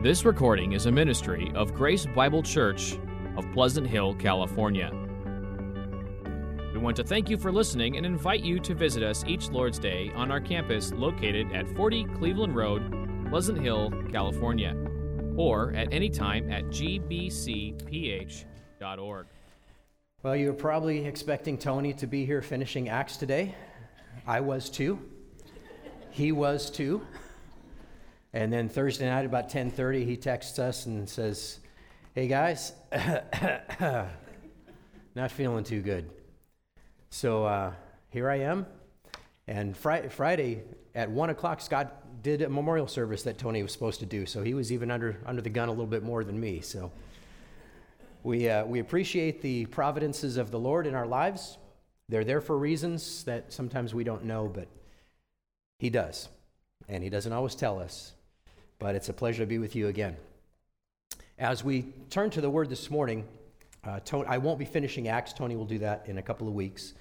This recording is a ministry of Grace Bible Church of Pleasant Hill, California. We want to thank you for listening and invite you to visit us each Lord's Day on our campus located at 40 Cleveland Road, Pleasant Hill, California, or at any time at gbcph.org. Well, you were probably expecting Tony to be here finishing Acts today. I was too. He was too. And then Thursday night about 10:30 he texts us and says, "Hey guys, not feeling too good." So uh, here I am. And Friday, at one o'clock, Scott did a memorial service that Tony was supposed to do. So he was even under under the gun a little bit more than me. So we uh, we appreciate the providences of the Lord in our lives. They're there for reasons that sometimes we don't know, but He does, and He doesn't always tell us but it's a pleasure to be with you again. As we turn to the word this morning, uh, Tony, I won't be finishing Acts. Tony will do that in a couple of weeks.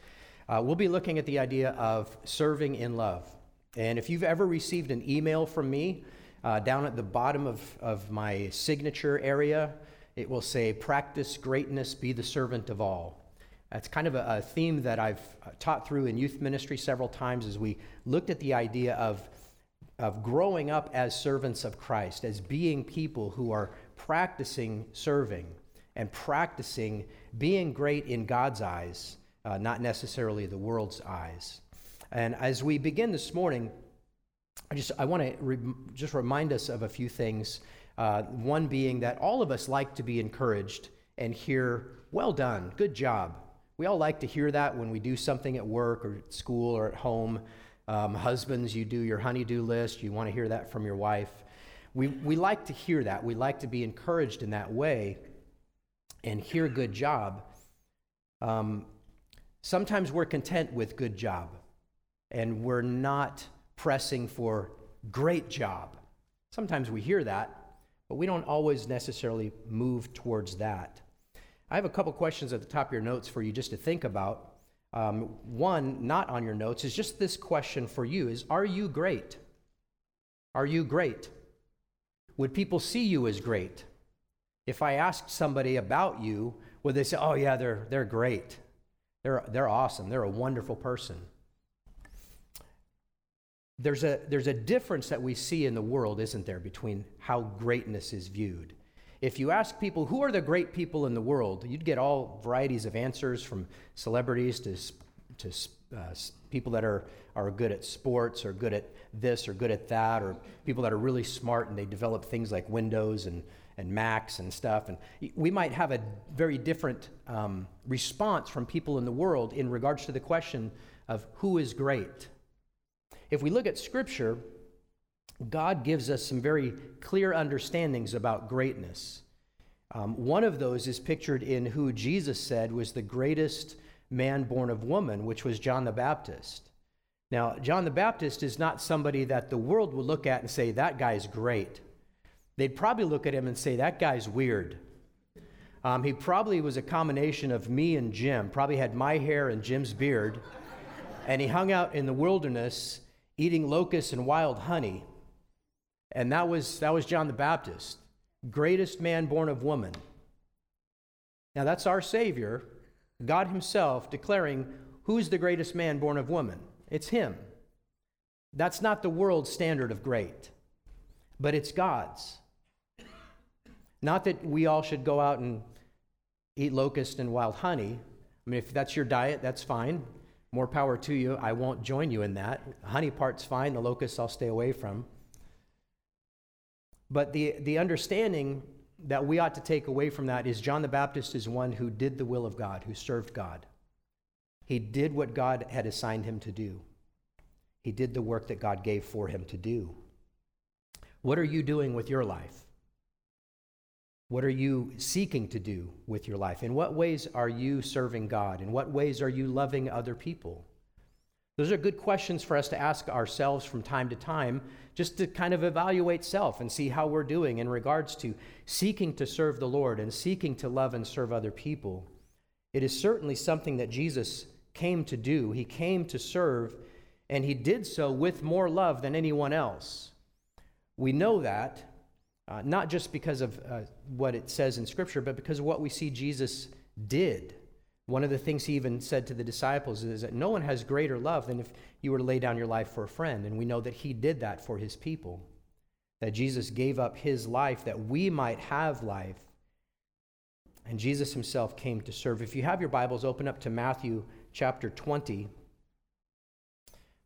Uh, we'll be looking at the idea of serving in love. And if you've ever received an email from me, uh, down at the bottom of, of my signature area, it will say, Practice greatness, be the servant of all. That's kind of a, a theme that I've uh, taught through in youth ministry several times as we looked at the idea of of growing up as servants of Christ, as being people who are practicing serving and practicing being great in God's eyes, uh, not necessarily the world's eyes. And as we begin this morning, I just I want to re- just remind us of a few things. Uh, one being that all of us like to be encouraged and hear, "Well done, good job." We all like to hear that when we do something at work or at school or at home. Um, husbands, you do your honeydew list. You want to hear that from your wife. We, we like to hear that. We like to be encouraged in that way and hear good job. Um, sometimes we're content with good job and we're not pressing for great job. Sometimes we hear that, but we don't always necessarily move towards that. I have a couple questions at the top of your notes for you just to think about. Um, one, not on your notes, is just this question for you is Are you great? Are you great? Would people see you as great? If I asked somebody about you, would they say, Oh, yeah, they're, they're great? They're, they're awesome. They're a wonderful person. There's a, there's a difference that we see in the world, isn't there, between how greatness is viewed. If you ask people who are the great people in the world, you'd get all varieties of answers from celebrities to, to uh, people that are, are good at sports or good at this or good at that, or people that are really smart and they develop things like Windows and, and Macs and stuff. And we might have a very different um, response from people in the world in regards to the question of who is great. If we look at Scripture, God gives us some very clear understandings about greatness. Um, one of those is pictured in who Jesus said was the greatest man born of woman, which was John the Baptist. Now, John the Baptist is not somebody that the world would look at and say, that guy's great. They'd probably look at him and say, that guy's weird. Um, he probably was a combination of me and Jim, probably had my hair and Jim's beard, and he hung out in the wilderness eating locusts and wild honey. And that was, that was John the Baptist, greatest man born of woman. Now, that's our Savior, God Himself, declaring who's the greatest man born of woman. It's Him. That's not the world's standard of great, but it's God's. Not that we all should go out and eat locust and wild honey. I mean, if that's your diet, that's fine. More power to you. I won't join you in that. The honey part's fine, the locusts I'll stay away from. But the, the understanding that we ought to take away from that is John the Baptist is one who did the will of God, who served God. He did what God had assigned him to do. He did the work that God gave for him to do. What are you doing with your life? What are you seeking to do with your life? In what ways are you serving God? In what ways are you loving other people? Those are good questions for us to ask ourselves from time to time, just to kind of evaluate self and see how we're doing in regards to seeking to serve the Lord and seeking to love and serve other people. It is certainly something that Jesus came to do. He came to serve, and he did so with more love than anyone else. We know that uh, not just because of uh, what it says in Scripture, but because of what we see Jesus did. One of the things he even said to the disciples is that no one has greater love than if you were to lay down your life for a friend. And we know that he did that for his people, that Jesus gave up his life that we might have life. And Jesus himself came to serve. If you have your Bibles, open up to Matthew chapter 20.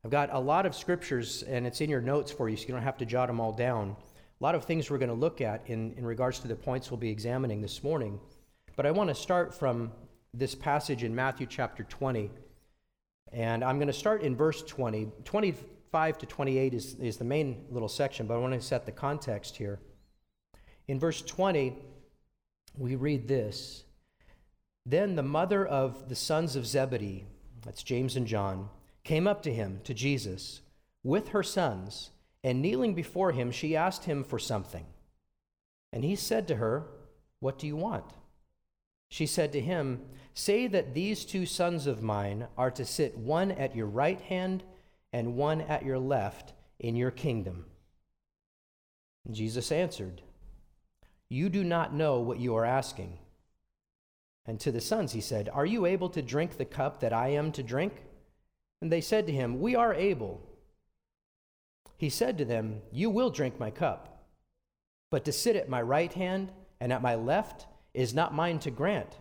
I've got a lot of scriptures, and it's in your notes for you, so you don't have to jot them all down. A lot of things we're going to look at in, in regards to the points we'll be examining this morning. But I want to start from this passage in Matthew chapter 20. And I'm going to start in verse 20. 25 to 28 is, is the main little section, but I want to set the context here. In verse 20, we read this Then the mother of the sons of Zebedee, that's James and John, came up to him, to Jesus, with her sons, and kneeling before him, she asked him for something. And he said to her, What do you want? She said to him, Say that these two sons of mine are to sit one at your right hand and one at your left in your kingdom. Jesus answered, You do not know what you are asking. And to the sons he said, Are you able to drink the cup that I am to drink? And they said to him, We are able. He said to them, You will drink my cup, but to sit at my right hand and at my left, is not mine to grant,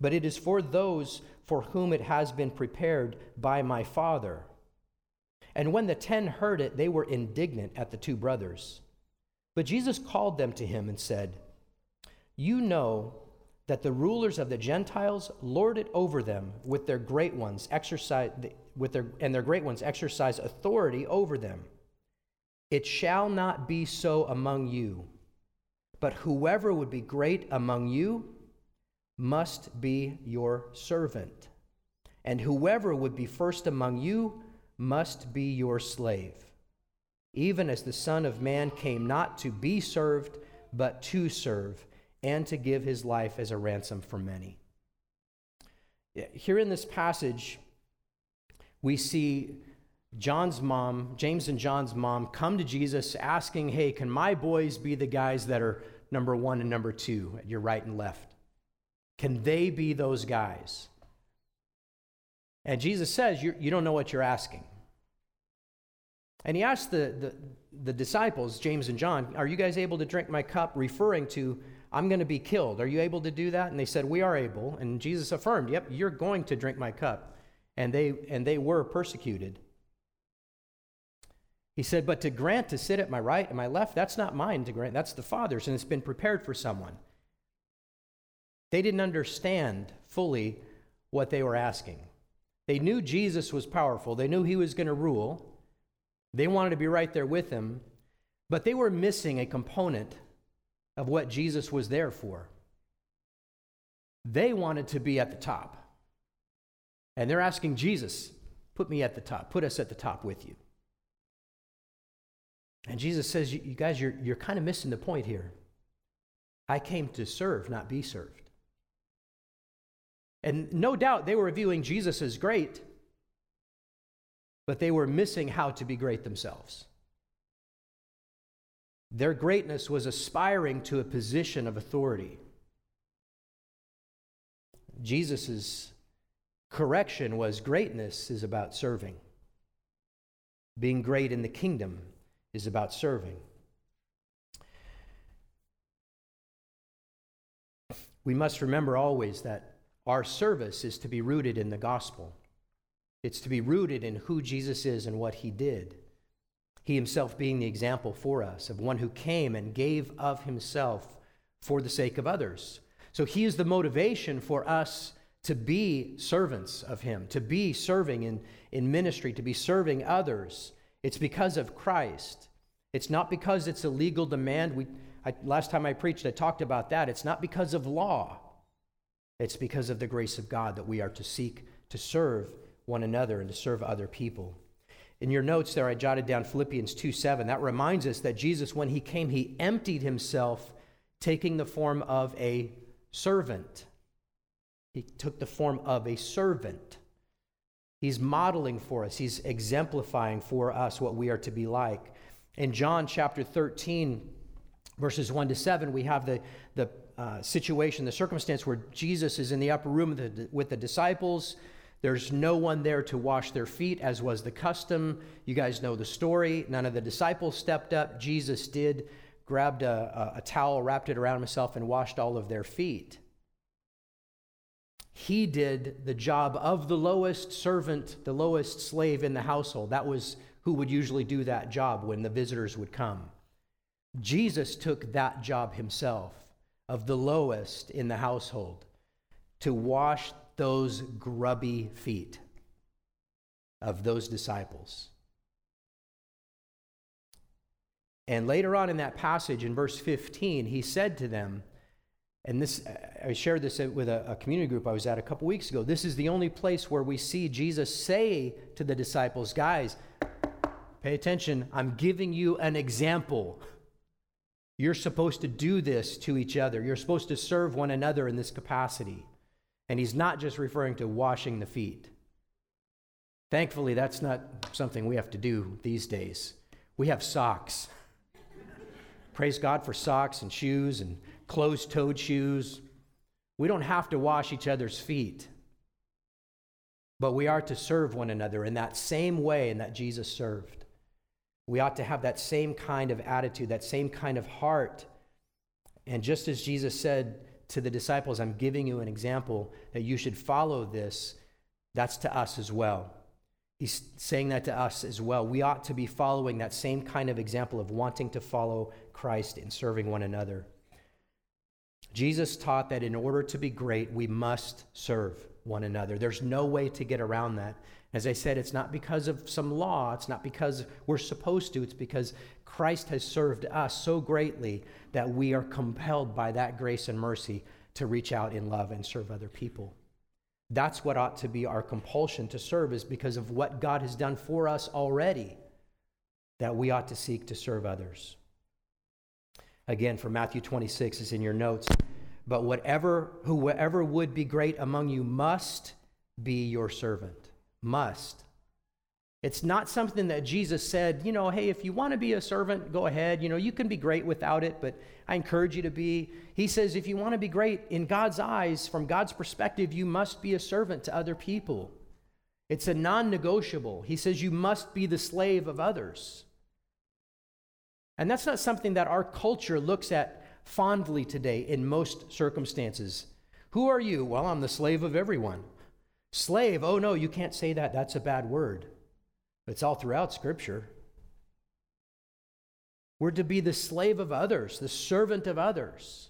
but it is for those for whom it has been prepared by my Father. And when the ten heard it, they were indignant at the two brothers. But Jesus called them to him and said, You know that the rulers of the Gentiles lord it over them with their great ones exercise with their and their great ones exercise authority over them. It shall not be so among you. But whoever would be great among you must be your servant. And whoever would be first among you must be your slave. Even as the Son of Man came not to be served, but to serve, and to give his life as a ransom for many. Here in this passage, we see John's mom, James and John's mom, come to Jesus asking, Hey, can my boys be the guys that are number one and number two at your right and left? Can they be those guys? And Jesus says, You, you don't know what you're asking. And he asked the, the, the disciples, James and John, Are you guys able to drink my cup? referring to, I'm going to be killed. Are you able to do that? And they said, We are able. And Jesus affirmed, Yep, you're going to drink my cup. And they, and they were persecuted. He said, But to grant to sit at my right and my left, that's not mine to grant. That's the Father's, and it's been prepared for someone. They didn't understand fully what they were asking. They knew Jesus was powerful, they knew he was going to rule. They wanted to be right there with him, but they were missing a component of what Jesus was there for. They wanted to be at the top. And they're asking Jesus, put me at the top, put us at the top with you. And Jesus says, You guys, you're, you're kind of missing the point here. I came to serve, not be served. And no doubt they were viewing Jesus as great, but they were missing how to be great themselves. Their greatness was aspiring to a position of authority. Jesus' correction was greatness is about serving. Being great in the kingdom is about serving. We must remember always that our service is to be rooted in the gospel. It's to be rooted in who Jesus is and what he did. He himself being the example for us of one who came and gave of himself for the sake of others. So he is the motivation for us to be servants of him, to be serving in, in ministry, to be serving others. It's because of Christ. It's not because it's a legal demand. We, I, last time I preached, I talked about that. It's not because of law. It's because of the grace of God that we are to seek to serve one another and to serve other people. In your notes there, I jotted down Philippians 2 7. That reminds us that Jesus, when he came, he emptied himself, taking the form of a servant. He took the form of a servant. He's modeling for us, he's exemplifying for us what we are to be like. In John chapter 13, verses 1 to 7, we have the, the uh, situation, the circumstance where Jesus is in the upper room with the, with the disciples. There's no one there to wash their feet, as was the custom. You guys know the story. None of the disciples stepped up. Jesus did, grabbed a, a, a towel, wrapped it around himself, and washed all of their feet. He did the job of the lowest servant, the lowest slave in the household. That was who would usually do that job when the visitors would come. Jesus took that job himself of the lowest in the household to wash those grubby feet of those disciples. And later on in that passage, in verse 15, he said to them, and this I shared this with a, a community group I was at a couple weeks ago. This is the only place where we see Jesus say to the disciples, guys, pay attention, I'm giving you an example. You're supposed to do this to each other. You're supposed to serve one another in this capacity. And he's not just referring to washing the feet. Thankfully, that's not something we have to do these days. We have socks. Praise God for socks and shoes and closed toed shoes. We don't have to wash each other's feet, but we are to serve one another in that same way in that Jesus served. We ought to have that same kind of attitude, that same kind of heart. And just as Jesus said, to the disciples, I'm giving you an example that you should follow this. That's to us as well. He's saying that to us as well. We ought to be following that same kind of example of wanting to follow Christ in serving one another. Jesus taught that in order to be great, we must serve one another. There's no way to get around that. As I said, it's not because of some law, it's not because we're supposed to, it's because Christ has served us so greatly that we are compelled by that grace and mercy to reach out in love and serve other people. That's what ought to be our compulsion to serve, is because of what God has done for us already, that we ought to seek to serve others. Again, from Matthew 26 is in your notes. But whatever, whoever would be great among you must be your servant must. It's not something that Jesus said, you know, hey, if you want to be a servant, go ahead. You know, you can be great without it, but I encourage you to be. He says, if you want to be great in God's eyes, from God's perspective, you must be a servant to other people. It's a non negotiable. He says, you must be the slave of others. And that's not something that our culture looks at fondly today in most circumstances. Who are you? Well, I'm the slave of everyone. Slave, oh no, you can't say that. That's a bad word. It's all throughout Scripture. We're to be the slave of others, the servant of others.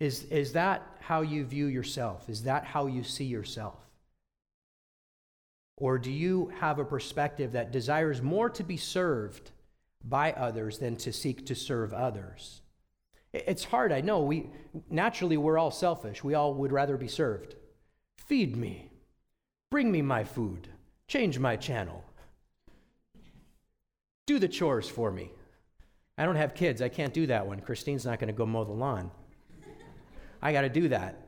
Is, is that how you view yourself? Is that how you see yourself? Or do you have a perspective that desires more to be served by others than to seek to serve others? It's hard, I know. We naturally we're all selfish. We all would rather be served. Feed me. Bring me my food. Change my channel. Do the chores for me. I don't have kids. I can't do that one. Christine's not going to go mow the lawn. I got to do that.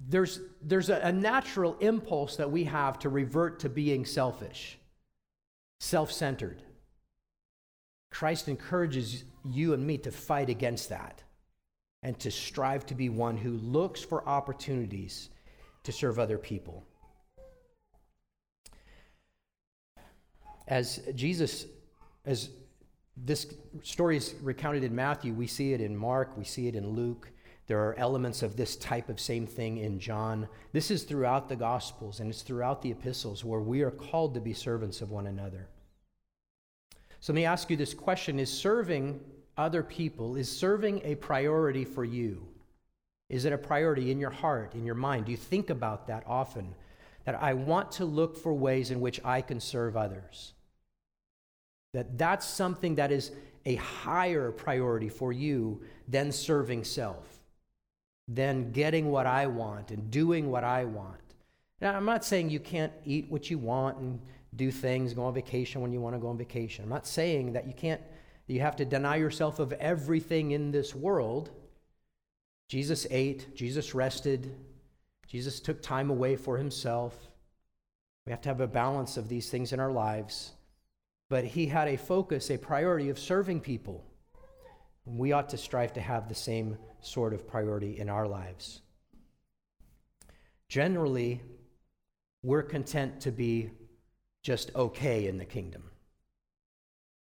There's, there's a, a natural impulse that we have to revert to being selfish, self centered. Christ encourages you and me to fight against that and to strive to be one who looks for opportunities to serve other people. As Jesus, as this story is recounted in Matthew, we see it in Mark, we see it in Luke. There are elements of this type of same thing in John. This is throughout the Gospels and it's throughout the epistles where we are called to be servants of one another. So let me ask you this question Is serving other people, is serving a priority for you? Is it a priority in your heart, in your mind? Do you think about that often? That I want to look for ways in which I can serve others. That that's something that is a higher priority for you than serving self, than getting what I want and doing what I want. Now, I'm not saying you can't eat what you want and do things, go on vacation when you want to go on vacation. I'm not saying that you can't you have to deny yourself of everything in this world. Jesus ate, Jesus rested, Jesus took time away for himself. We have to have a balance of these things in our lives. but he had a focus, a priority of serving people. We ought to strive to have the same sort of priority in our lives. Generally, we're content to be just okay in the kingdom,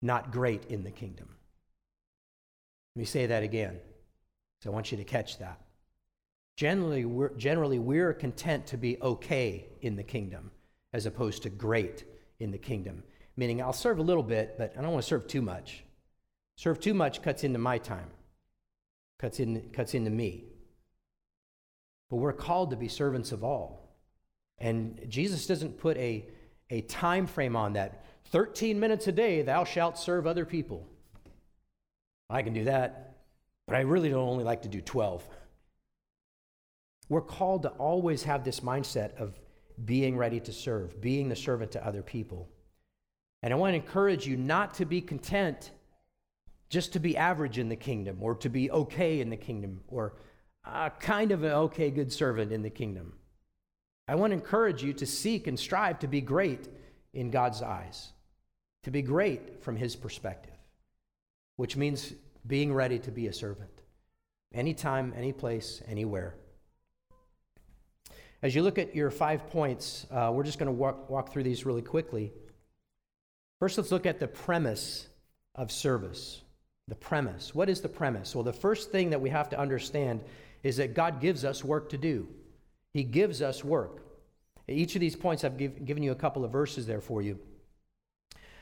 not great in the kingdom. Let me say that again. So I want you to catch that. Generally we're, generally, we're content to be okay in the kingdom as opposed to great in the kingdom. Meaning, I'll serve a little bit, but I don't want to serve too much. Serve too much cuts into my time, cuts, in, cuts into me. But we're called to be servants of all. And Jesus doesn't put a, a time frame on that. 13 minutes a day, thou shalt serve other people. I can do that, but I really don't only like to do 12. We're called to always have this mindset of being ready to serve, being the servant to other people. And I want to encourage you not to be content just to be average in the kingdom or to be okay in the kingdom or uh, kind of an okay, good servant in the kingdom. I want to encourage you to seek and strive to be great in God's eyes, to be great from His perspective, which means being ready to be a servant anytime, any place, anywhere. As you look at your five points, uh, we're just going to walk, walk through these really quickly. First, let's look at the premise of service. The premise. What is the premise? Well, the first thing that we have to understand is that God gives us work to do. He gives us work. Each of these points, I've give, given you a couple of verses there for you.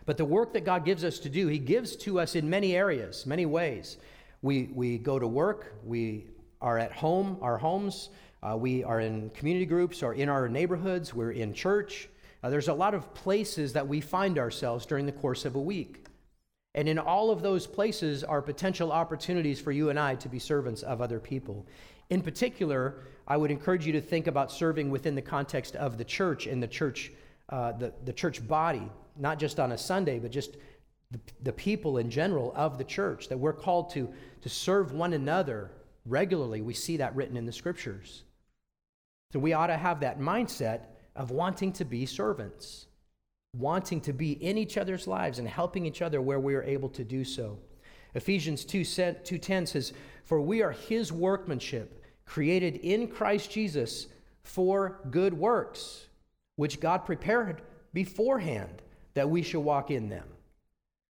But the work that God gives us to do, He gives to us in many areas, many ways. We, we go to work, we are at home, our homes, uh, we are in community groups or in our neighborhoods, we're in church. Uh, there's a lot of places that we find ourselves during the course of a week. And in all of those places are potential opportunities for you and I to be servants of other people. In particular, I would encourage you to think about serving within the context of the church and the church, uh, the, the church body, not just on a Sunday, but just the, the people in general of the church, that we're called to, to serve one another regularly. We see that written in the scriptures. So we ought to have that mindset of wanting to be servants, wanting to be in each other's lives and helping each other where we are able to do so. Ephesians 2 2:10 says, "For we are his workmanship, created in Christ Jesus for good works, which God prepared beforehand that we should walk in them."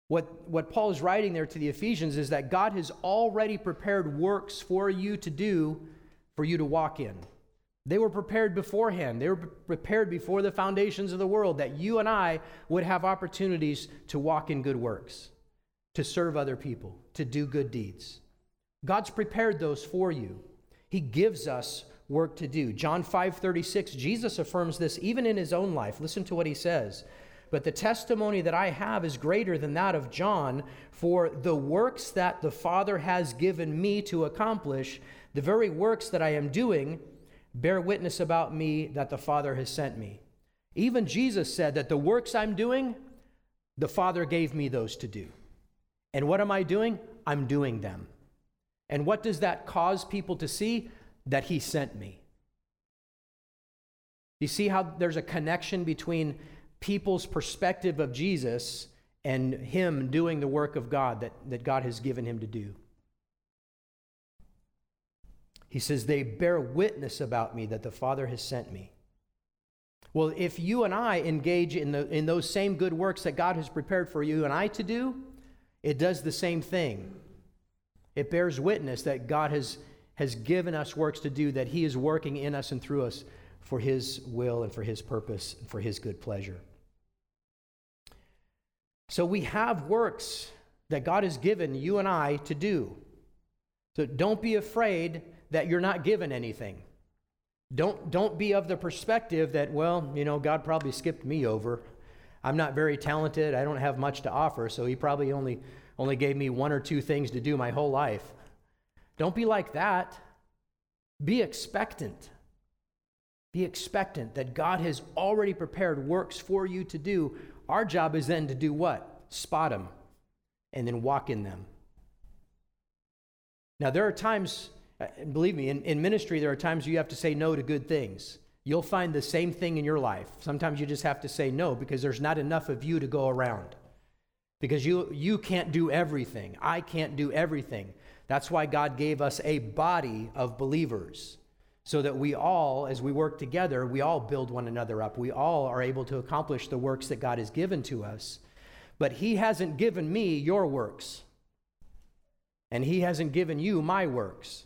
What, what Paul is writing there to the Ephesians is that God has already prepared works for you to do, for you to walk in. They were prepared beforehand. They were prepared before the foundations of the world that you and I would have opportunities to walk in good works, to serve other people, to do good deeds. God's prepared those for you. He gives us work to do. John 5:36, Jesus affirms this even in his own life. Listen to what he says. But the testimony that I have is greater than that of John, for the works that the Father has given me to accomplish, the very works that I am doing, bear witness about me that the Father has sent me. Even Jesus said that the works I'm doing, the Father gave me those to do. And what am I doing? I'm doing them. And what does that cause people to see? That He sent me. You see how there's a connection between people's perspective of Jesus and Him doing the work of God that, that God has given Him to do. He says, They bear witness about me that the Father has sent me. Well, if you and I engage in, the, in those same good works that God has prepared for you and I to do, it does the same thing. It bears witness that God has, has given us works to do, that He is working in us and through us for His will and for His purpose and for His good pleasure. So we have works that God has given you and I to do. So don't be afraid that you're not given anything. Don't, don't be of the perspective that, well, you know, God probably skipped me over. I'm not very talented. I don't have much to offer, so he probably only, only gave me one or two things to do my whole life. Don't be like that. Be expectant. Be expectant that God has already prepared works for you to do. Our job is then to do what? Spot them and then walk in them. Now, there are times and believe me, in, in ministry, there are times you have to say no to good things. You'll find the same thing in your life. Sometimes you just have to say no because there's not enough of you to go around. because you, you can't do everything. I can't do everything. That's why God gave us a body of believers so that we all, as we work together, we all build one another up. We all are able to accomplish the works that God has given to us. But He hasn't given me your works, and He hasn't given you my works.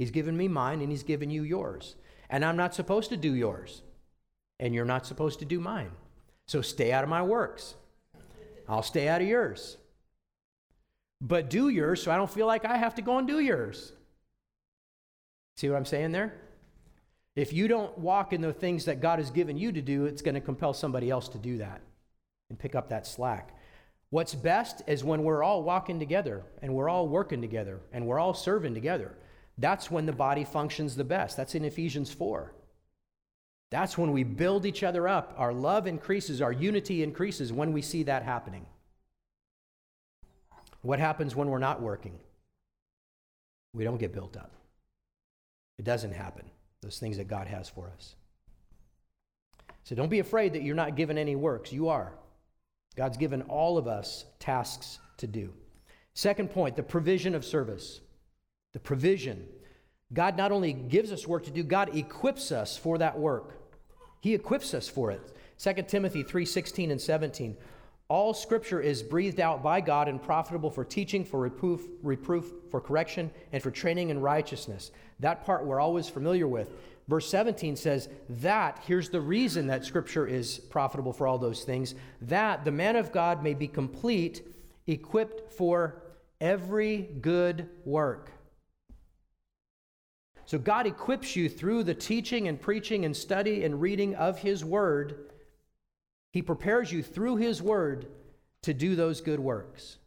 He's given me mine, and He's given you yours. And I'm not supposed to do yours, and you're not supposed to do mine. So stay out of my works. I'll stay out of yours. But do yours so I don't feel like I have to go and do yours. See what I'm saying there? If you don't walk in the things that God has given you to do, it's going to compel somebody else to do that and pick up that slack. What's best is when we're all walking together and we're all working together and we're all serving together. That's when the body functions the best. That's in Ephesians 4. That's when we build each other up. Our love increases, our unity increases when we see that happening. What happens when we're not working? We don't get built up. It doesn't happen, those things that God has for us. So don't be afraid that you're not given any works. You are. God's given all of us tasks to do. Second point the provision of service. The provision. God not only gives us work to do, God equips us for that work. He equips us for it. 2 Timothy 3:16 and 17. All scripture is breathed out by God and profitable for teaching, for reproof, reproof, for correction, and for training in righteousness. That part we're always familiar with. Verse 17 says, That, here's the reason that scripture is profitable for all those things, that the man of God may be complete, equipped for every good work. So God equips you through the teaching and preaching and study and reading of His Word he prepares you through His Word to do those good works.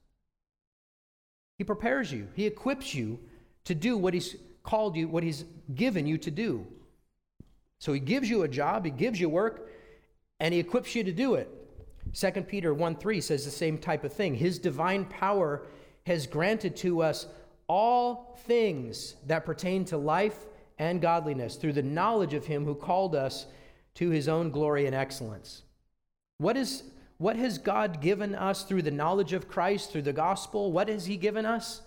He prepares you, He equips you to do what He's called you, what He's given you to do. So He gives you a job, He gives you work, and He equips you to do it. 2 Peter 1 3 says the same type of thing. His divine power has granted to us all things that pertain to life and godliness through the knowledge of Him who called us to His own glory and excellence. What, is, what has God given us through the knowledge of Christ, through the gospel? What has He given us?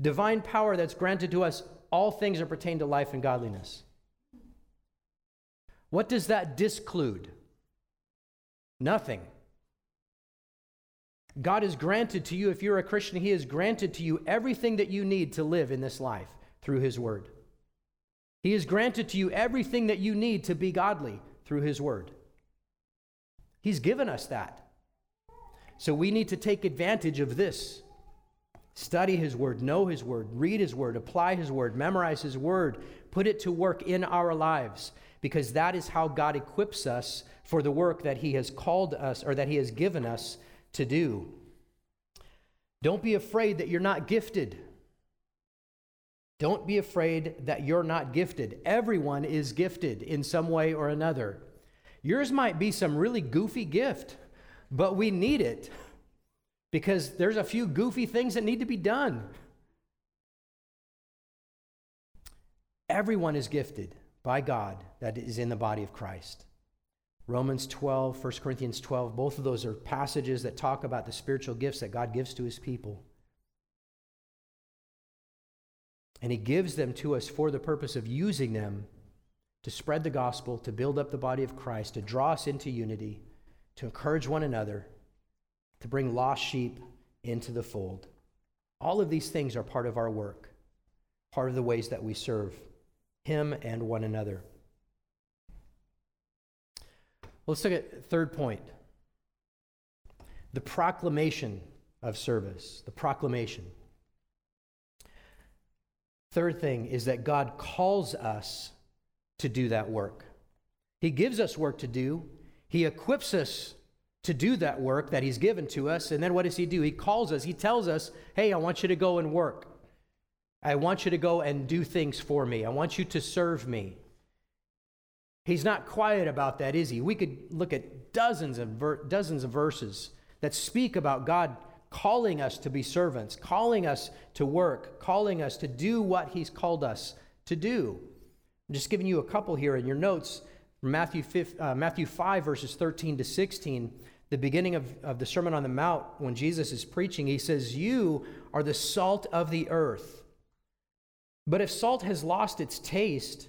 Divine power that's granted to us all things that pertain to life and godliness. What does that disclude? Nothing. God has granted to you, if you're a Christian, He has granted to you everything that you need to live in this life through His Word. He has granted to you everything that you need to be godly through His Word. He's given us that. So we need to take advantage of this. Study His Word, know His Word, read His Word, apply His Word, memorize His Word, put it to work in our lives, because that is how God equips us for the work that He has called us or that He has given us to do. Don't be afraid that you're not gifted. Don't be afraid that you're not gifted. Everyone is gifted in some way or another. Yours might be some really goofy gift, but we need it because there's a few goofy things that need to be done. Everyone is gifted by God that is in the body of Christ. Romans 12, 1 Corinthians 12, both of those are passages that talk about the spiritual gifts that God gives to his people. And he gives them to us for the purpose of using them to spread the gospel, to build up the body of Christ, to draw us into unity, to encourage one another, to bring lost sheep into the fold. All of these things are part of our work, part of the ways that we serve Him and one another. Let's look at third point the proclamation of service. The proclamation. Third thing is that God calls us to do that work. He gives us work to do, He equips us to do that work that He's given to us. And then what does He do? He calls us, He tells us, hey, I want you to go and work. I want you to go and do things for me. I want you to serve me. He's not quiet about that, is he? We could look at dozens of ver- dozens of verses that speak about God calling us to be servants, calling us to work, calling us to do what he's called us to do. I'm just giving you a couple here in your notes. Matthew 5, uh, Matthew 5, verses 13 to 16, the beginning of, of the Sermon on the Mount, when Jesus is preaching, he says, You are the salt of the earth. But if salt has lost its taste,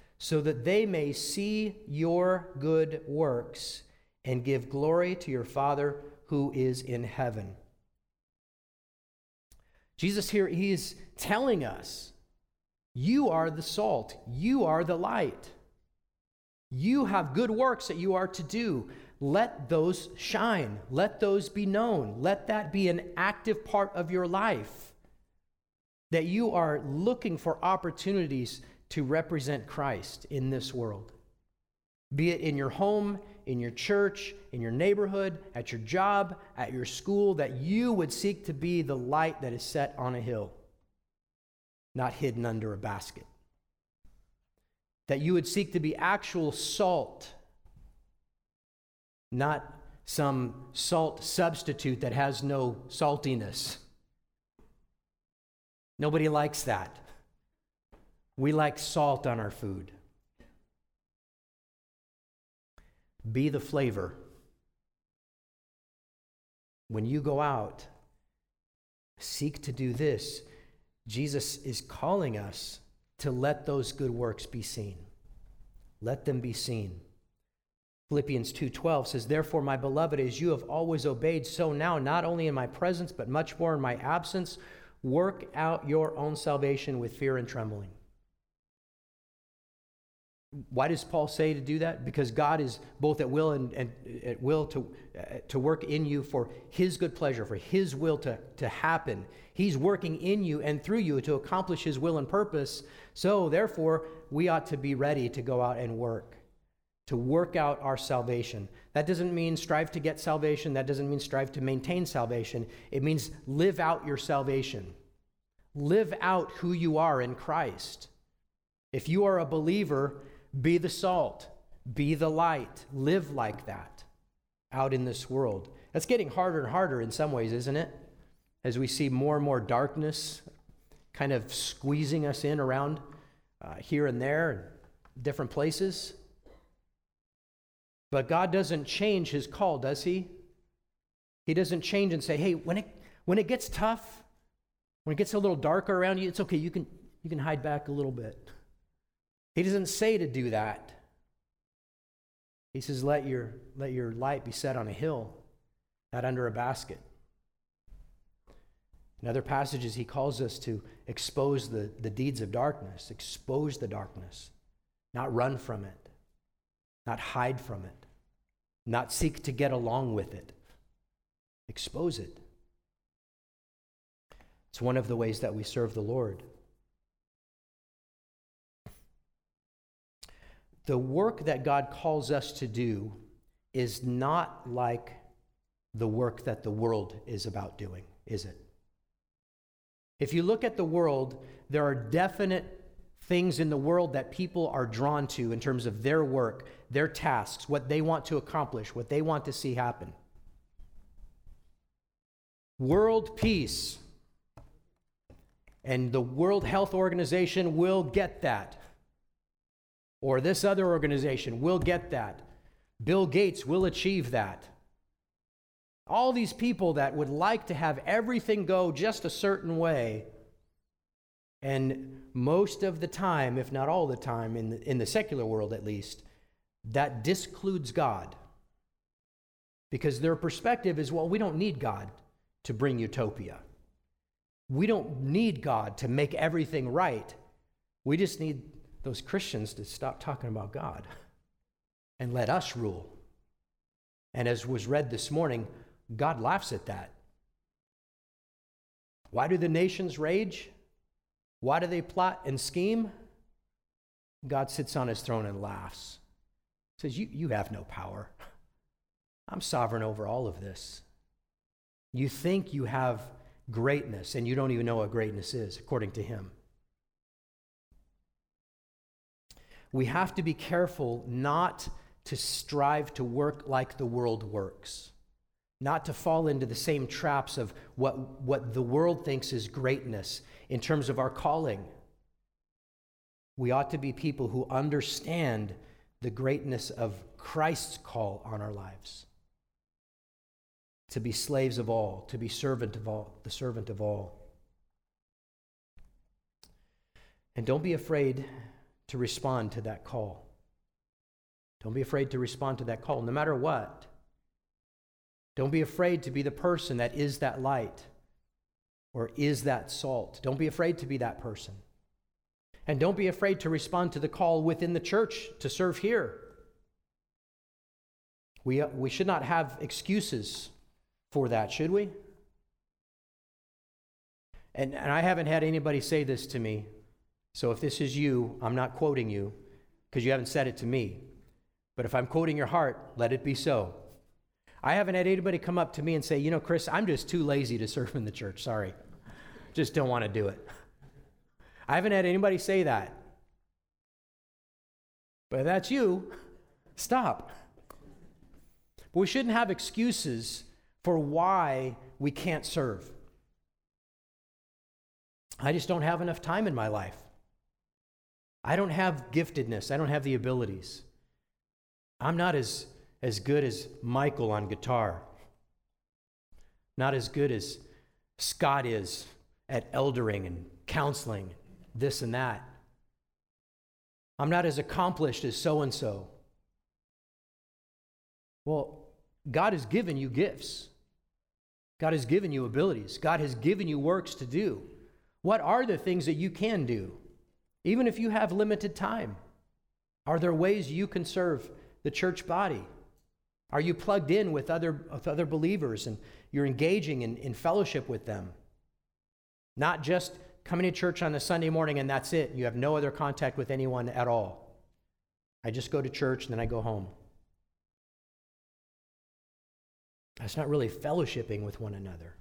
so that they may see your good works and give glory to your Father who is in heaven. Jesus here, he is telling us, you are the salt, you are the light. You have good works that you are to do. Let those shine. Let those be known. Let that be an active part of your life. That you are looking for opportunities to represent Christ in this world. Be it in your home, in your church, in your neighborhood, at your job, at your school, that you would seek to be the light that is set on a hill, not hidden under a basket. That you would seek to be actual salt, not some salt substitute that has no saltiness. Nobody likes that. We like salt on our food. Be the flavor. When you go out, seek to do this. Jesus is calling us to let those good works be seen. Let them be seen. Philippians 2:12 says, "Therefore, my beloved, as you have always obeyed, so now, not only in my presence, but much more in my absence, work out your own salvation with fear and trembling." Why does Paul say to do that? Because God is both at will and, and at will to, uh, to work in you for his good pleasure, for his will to, to happen. He's working in you and through you to accomplish his will and purpose. So, therefore, we ought to be ready to go out and work, to work out our salvation. That doesn't mean strive to get salvation. That doesn't mean strive to maintain salvation. It means live out your salvation. Live out who you are in Christ. If you are a believer, be the salt, be the light, live like that out in this world. That's getting harder and harder in some ways, isn't it? As we see more and more darkness kind of squeezing us in around uh, here and there, different places. But God doesn't change his call, does he? He doesn't change and say, hey, when it, when it gets tough, when it gets a little darker around you, it's okay, you can, you can hide back a little bit. He doesn't say to do that. He says, let your, let your light be set on a hill, not under a basket. In other passages, he calls us to expose the, the deeds of darkness, expose the darkness, not run from it, not hide from it, not seek to get along with it. Expose it. It's one of the ways that we serve the Lord. The work that God calls us to do is not like the work that the world is about doing, is it? If you look at the world, there are definite things in the world that people are drawn to in terms of their work, their tasks, what they want to accomplish, what they want to see happen. World peace. And the World Health Organization will get that or this other organization will get that. Bill Gates will achieve that. All these people that would like to have everything go just a certain way. And most of the time, if not all the time, in the, in the secular world at least, that discludes God. Because their perspective is well, we don't need God to bring utopia. We don't need God to make everything right. We just need those Christians to stop talking about God and let us rule. And as was read this morning, God laughs at that. Why do the nations rage? Why do they plot and scheme? God sits on his throne and laughs. Says, You, you have no power. I'm sovereign over all of this. You think you have greatness, and you don't even know what greatness is, according to him. We have to be careful not to strive to work like the world works, not to fall into the same traps of what, what the world thinks is greatness in terms of our calling. We ought to be people who understand the greatness of Christ's call on our lives to be slaves of all, to be servant of all, the servant of all. And don't be afraid to respond to that call. Don't be afraid to respond to that call, no matter what. Don't be afraid to be the person that is that light or is that salt. Don't be afraid to be that person. And don't be afraid to respond to the call within the church to serve here. We, uh, we should not have excuses for that, should we? And, and I haven't had anybody say this to me. So if this is you, I'm not quoting you because you haven't said it to me. But if I'm quoting your heart, let it be so. I haven't had anybody come up to me and say, you know, Chris, I'm just too lazy to serve in the church. Sorry. Just don't want to do it. I haven't had anybody say that. But if that's you, stop. But we shouldn't have excuses for why we can't serve. I just don't have enough time in my life. I don't have giftedness. I don't have the abilities. I'm not as, as good as Michael on guitar, not as good as Scott is at eldering and counseling, this and that. I'm not as accomplished as so and so. Well, God has given you gifts. God has given you abilities. God has given you works to do. What are the things that you can do? Even if you have limited time, are there ways you can serve the church body? Are you plugged in with other, with other believers and you're engaging in, in fellowship with them? Not just coming to church on a Sunday morning and that's it. You have no other contact with anyone at all. I just go to church and then I go home. That's not really fellowshipping with one another.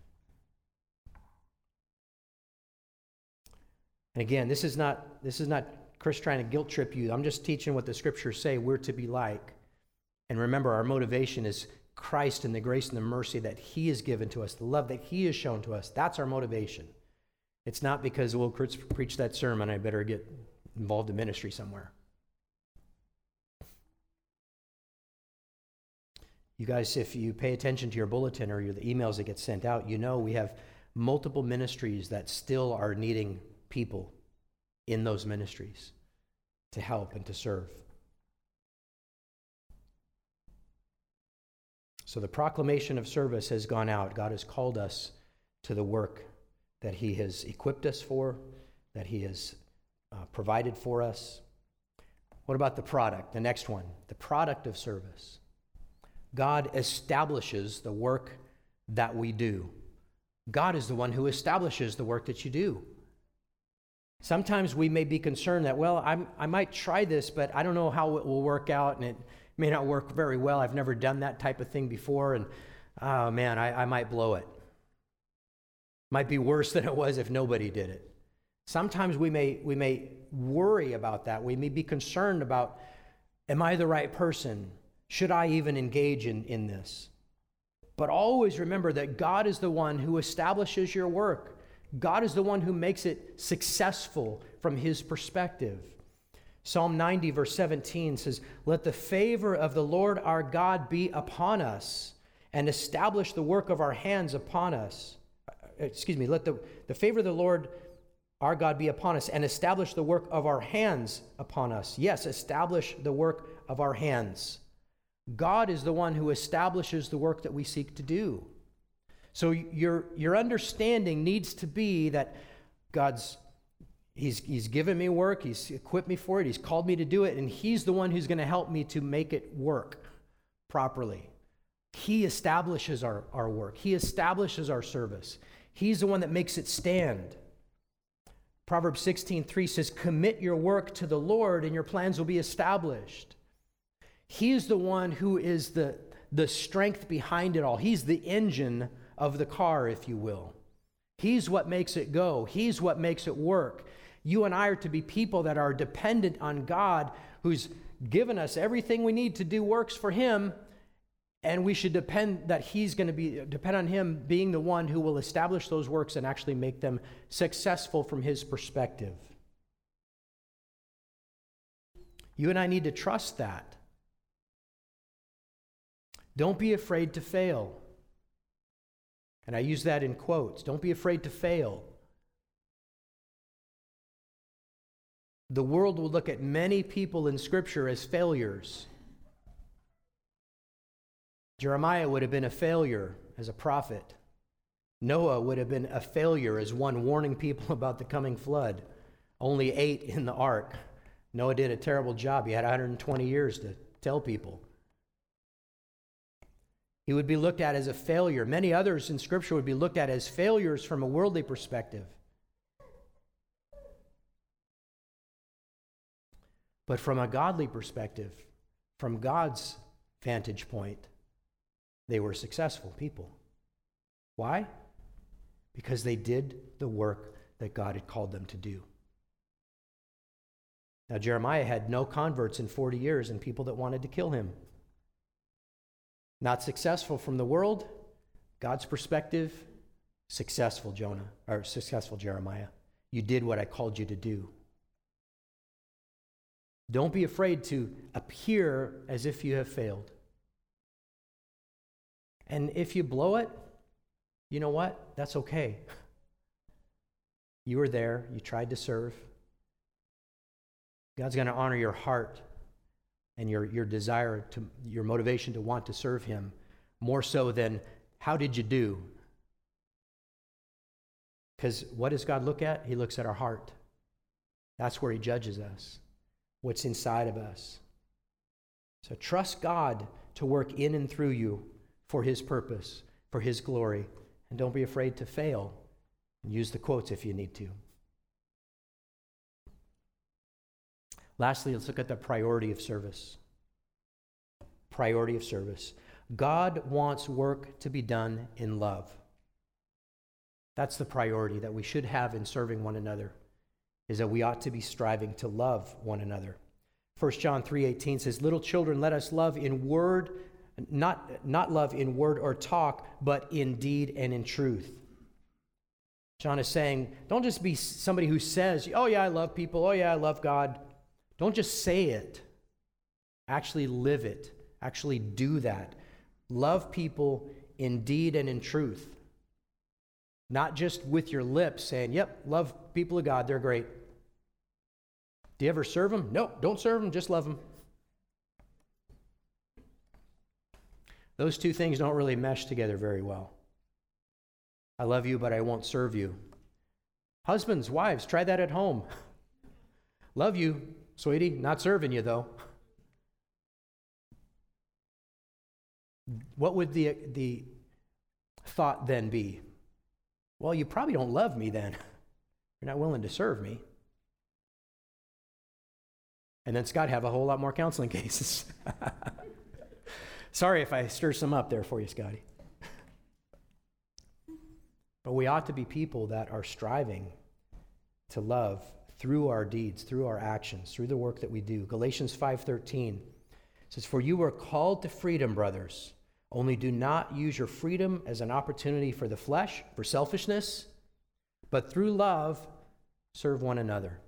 And again, this is not this is not Chris trying to guilt trip you. I'm just teaching what the scriptures say we're to be like. And remember, our motivation is Christ and the grace and the mercy that He has given to us, the love that He has shown to us. That's our motivation. It's not because, well, Chris preached that sermon, I better get involved in ministry somewhere. You guys, if you pay attention to your bulletin or your, the emails that get sent out, you know we have multiple ministries that still are needing people in those ministries to help and to serve. So the proclamation of service has gone out. God has called us to the work that He has equipped us for, that He has uh, provided for us. What about the product? The next one, the product of service. God establishes the work that we do. God is the one who establishes the work that you do. Sometimes we may be concerned that, well, I'm, i might try this, but I don't know how it will work out, and it may not work very well. I've never done that type of thing before, and oh man, I, I might blow it. Might be worse than it was if nobody did it. Sometimes we may, we may worry about that. We may be concerned about, am I the right person? Should I even engage in, in this? But always remember that God is the one who establishes your work. God is the one who makes it successful from his perspective. Psalm 90, verse 17 says, Let the favor of the Lord our God be upon us and establish the work of our hands upon us. Uh, excuse me, let the, the favor of the Lord our God be upon us and establish the work of our hands upon us. Yes, establish the work of our hands. God is the one who establishes the work that we seek to do. So your, your understanding needs to be that God's he's, he's given me work, He's equipped me for it, He's called me to do it, and He's the one who's going to help me to make it work properly. He establishes our, our work, He establishes our service. He's the one that makes it stand. Proverbs 16, 3 says, Commit your work to the Lord, and your plans will be established. He is the one who is the, the strength behind it all. He's the engine of the car, if you will. He's what makes it go, He's what makes it work. You and I are to be people that are dependent on God, who's given us everything we need to do works for Him, and we should depend that He's going to be depend on Him being the one who will establish those works and actually make them successful from His perspective. You and I need to trust that. Don't be afraid to fail. And I use that in quotes. Don't be afraid to fail. The world will look at many people in Scripture as failures. Jeremiah would have been a failure as a prophet. Noah would have been a failure as one warning people about the coming flood. Only eight in the ark. Noah did a terrible job. He had 120 years to tell people. He would be looked at as a failure. Many others in Scripture would be looked at as failures from a worldly perspective. But from a godly perspective, from God's vantage point, they were successful people. Why? Because they did the work that God had called them to do. Now, Jeremiah had no converts in 40 years and people that wanted to kill him. Not successful from the world, God's perspective, successful Jonah, or successful Jeremiah. You did what I called you to do. Don't be afraid to appear as if you have failed. And if you blow it, you know what? That's okay. You were there, you tried to serve. God's going to honor your heart and your, your desire to your motivation to want to serve him more so than how did you do? Because what does god look at? He looks at our heart. That's where he judges us what's inside of us. So trust god to work in and through you for his purpose for his glory and don't be afraid to fail. And use the quotes if you need to Lastly, let's look at the priority of service. Priority of service. God wants work to be done in love. That's the priority that we should have in serving one another is that we ought to be striving to love one another. 1 John 3:18 says, "Little children, let us love in word, not not love in word or talk, but in deed and in truth." John is saying, don't just be somebody who says, "Oh yeah, I love people. Oh yeah, I love God." Don't just say it, actually live it, actually do that. Love people in deed and in truth. Not just with your lips saying, yep, love people of God, they're great. Do you ever serve them? No, don't serve them, just love them. Those two things don't really mesh together very well. I love you, but I won't serve you. Husbands, wives, try that at home. love you, Sweetie, not serving you though. What would the, the thought then be? Well, you probably don't love me then. You're not willing to serve me. And then Scott have a whole lot more counseling cases. Sorry if I stir some up there for you, Scotty. but we ought to be people that are striving to love through our deeds, through our actions, through the work that we do. Galatians 5:13 says, "For you are called to freedom, brothers. Only do not use your freedom as an opportunity for the flesh, for selfishness, but through love serve one another."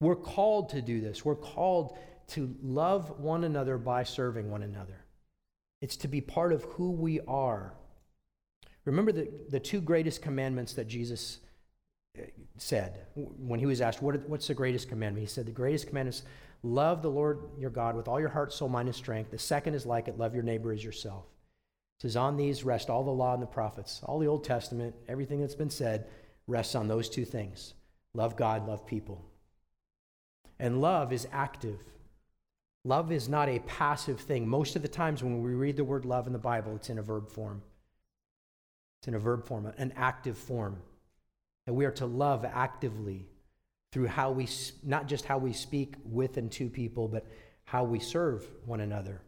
We're called to do this. We're called to love one another by serving one another. It's to be part of who we are. Remember the, the two greatest commandments that Jesus said when he was asked, what, What's the greatest commandment? He said, The greatest commandment is love the Lord your God with all your heart, soul, mind, and strength. The second is like it love your neighbor as yourself. It says, On these rest all the law and the prophets, all the Old Testament, everything that's been said rests on those two things love God, love people. And love is active. Love is not a passive thing. Most of the times when we read the word love in the Bible, it's in a verb form. It's in a verb form, an active form. That we are to love actively through how we, not just how we speak with and to people, but how we serve one another.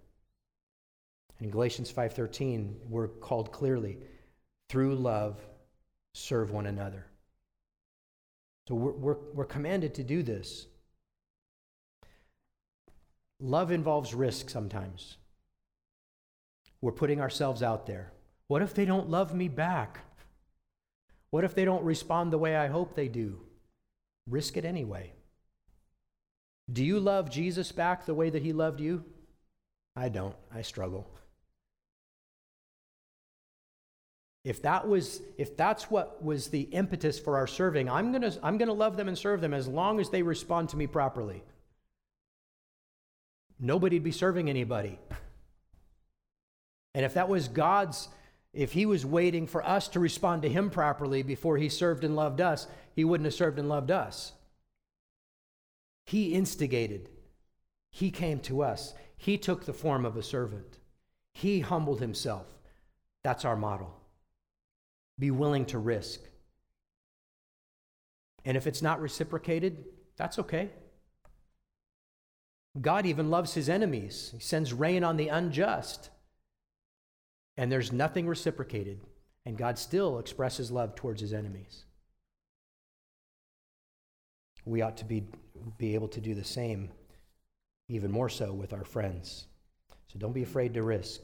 In Galatians 5:13, we're called clearly through love, serve one another. So we're, we're, we're commanded to do this. Love involves risk sometimes. We're putting ourselves out there. What if they don't love me back? What if they don't respond the way I hope they do? Risk it anyway. Do you love Jesus back the way that he loved you? I don't. I struggle. If that was if that's what was the impetus for our serving, I'm going to I'm going to love them and serve them as long as they respond to me properly. Nobody'd be serving anybody. And if that was God's if he was waiting for us to respond to him properly before he served and loved us, he wouldn't have served and loved us. He instigated. He came to us. He took the form of a servant. He humbled himself. That's our model. Be willing to risk. And if it's not reciprocated, that's okay. God even loves his enemies. He sends rain on the unjust. And there's nothing reciprocated. And God still expresses love towards his enemies. We ought to be be able to do the same, even more so with our friends. So don't be afraid to risk.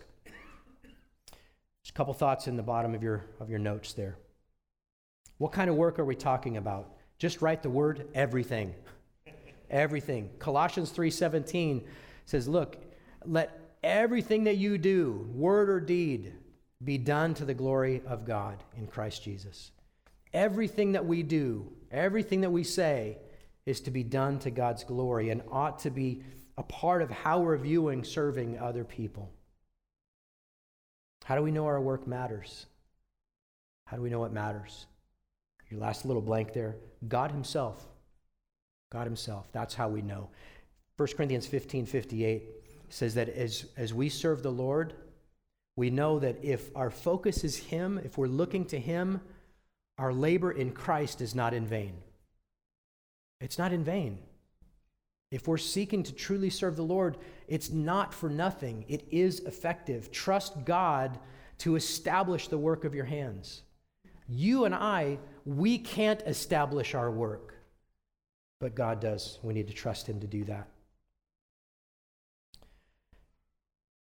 Just a couple thoughts in the bottom of your, of your notes there. What kind of work are we talking about? Just write the word everything. everything. Colossians 3:17 says, "Look, let everything that you do, word or deed, be done to the glory of God in Christ Jesus." Everything that we do, everything that we say is to be done to God's glory and ought to be a part of how we're viewing serving other people. How do we know our work matters? How do we know what matters? Your last little blank there God Himself. God Himself. That's how we know. 1 Corinthians 15 58 says that as, as we serve the Lord, we know that if our focus is Him, if we're looking to Him, our labor in Christ is not in vain. It's not in vain. If we're seeking to truly serve the Lord, it's not for nothing. It is effective. Trust God to establish the work of your hands. You and I, we can't establish our work, but God does. We need to trust Him to do that.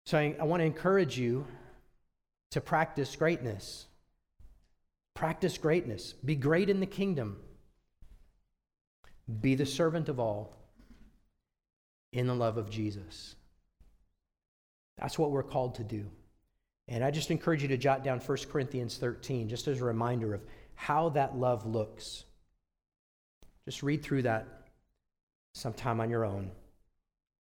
So I, I want to encourage you to practice greatness. Practice greatness. Be great in the kingdom. Be the servant of all in the love of Jesus. That's what we're called to do. And I just encourage you to jot down 1 Corinthians 13 just as a reminder of how that love looks. Just read through that sometime on your own.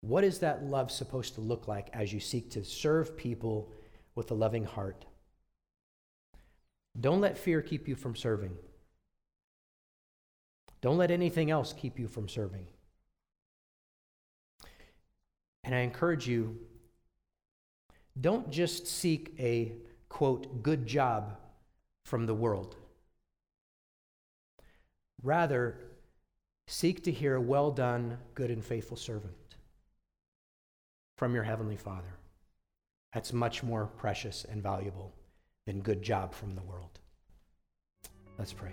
What is that love supposed to look like as you seek to serve people with a loving heart? Don't let fear keep you from serving. Don't let anything else keep you from serving. And I encourage you don't just seek a, quote, good job from the world. Rather, seek to hear, a well done, good and faithful servant from your Heavenly Father. That's much more precious and valuable than good job from the world. Let's pray.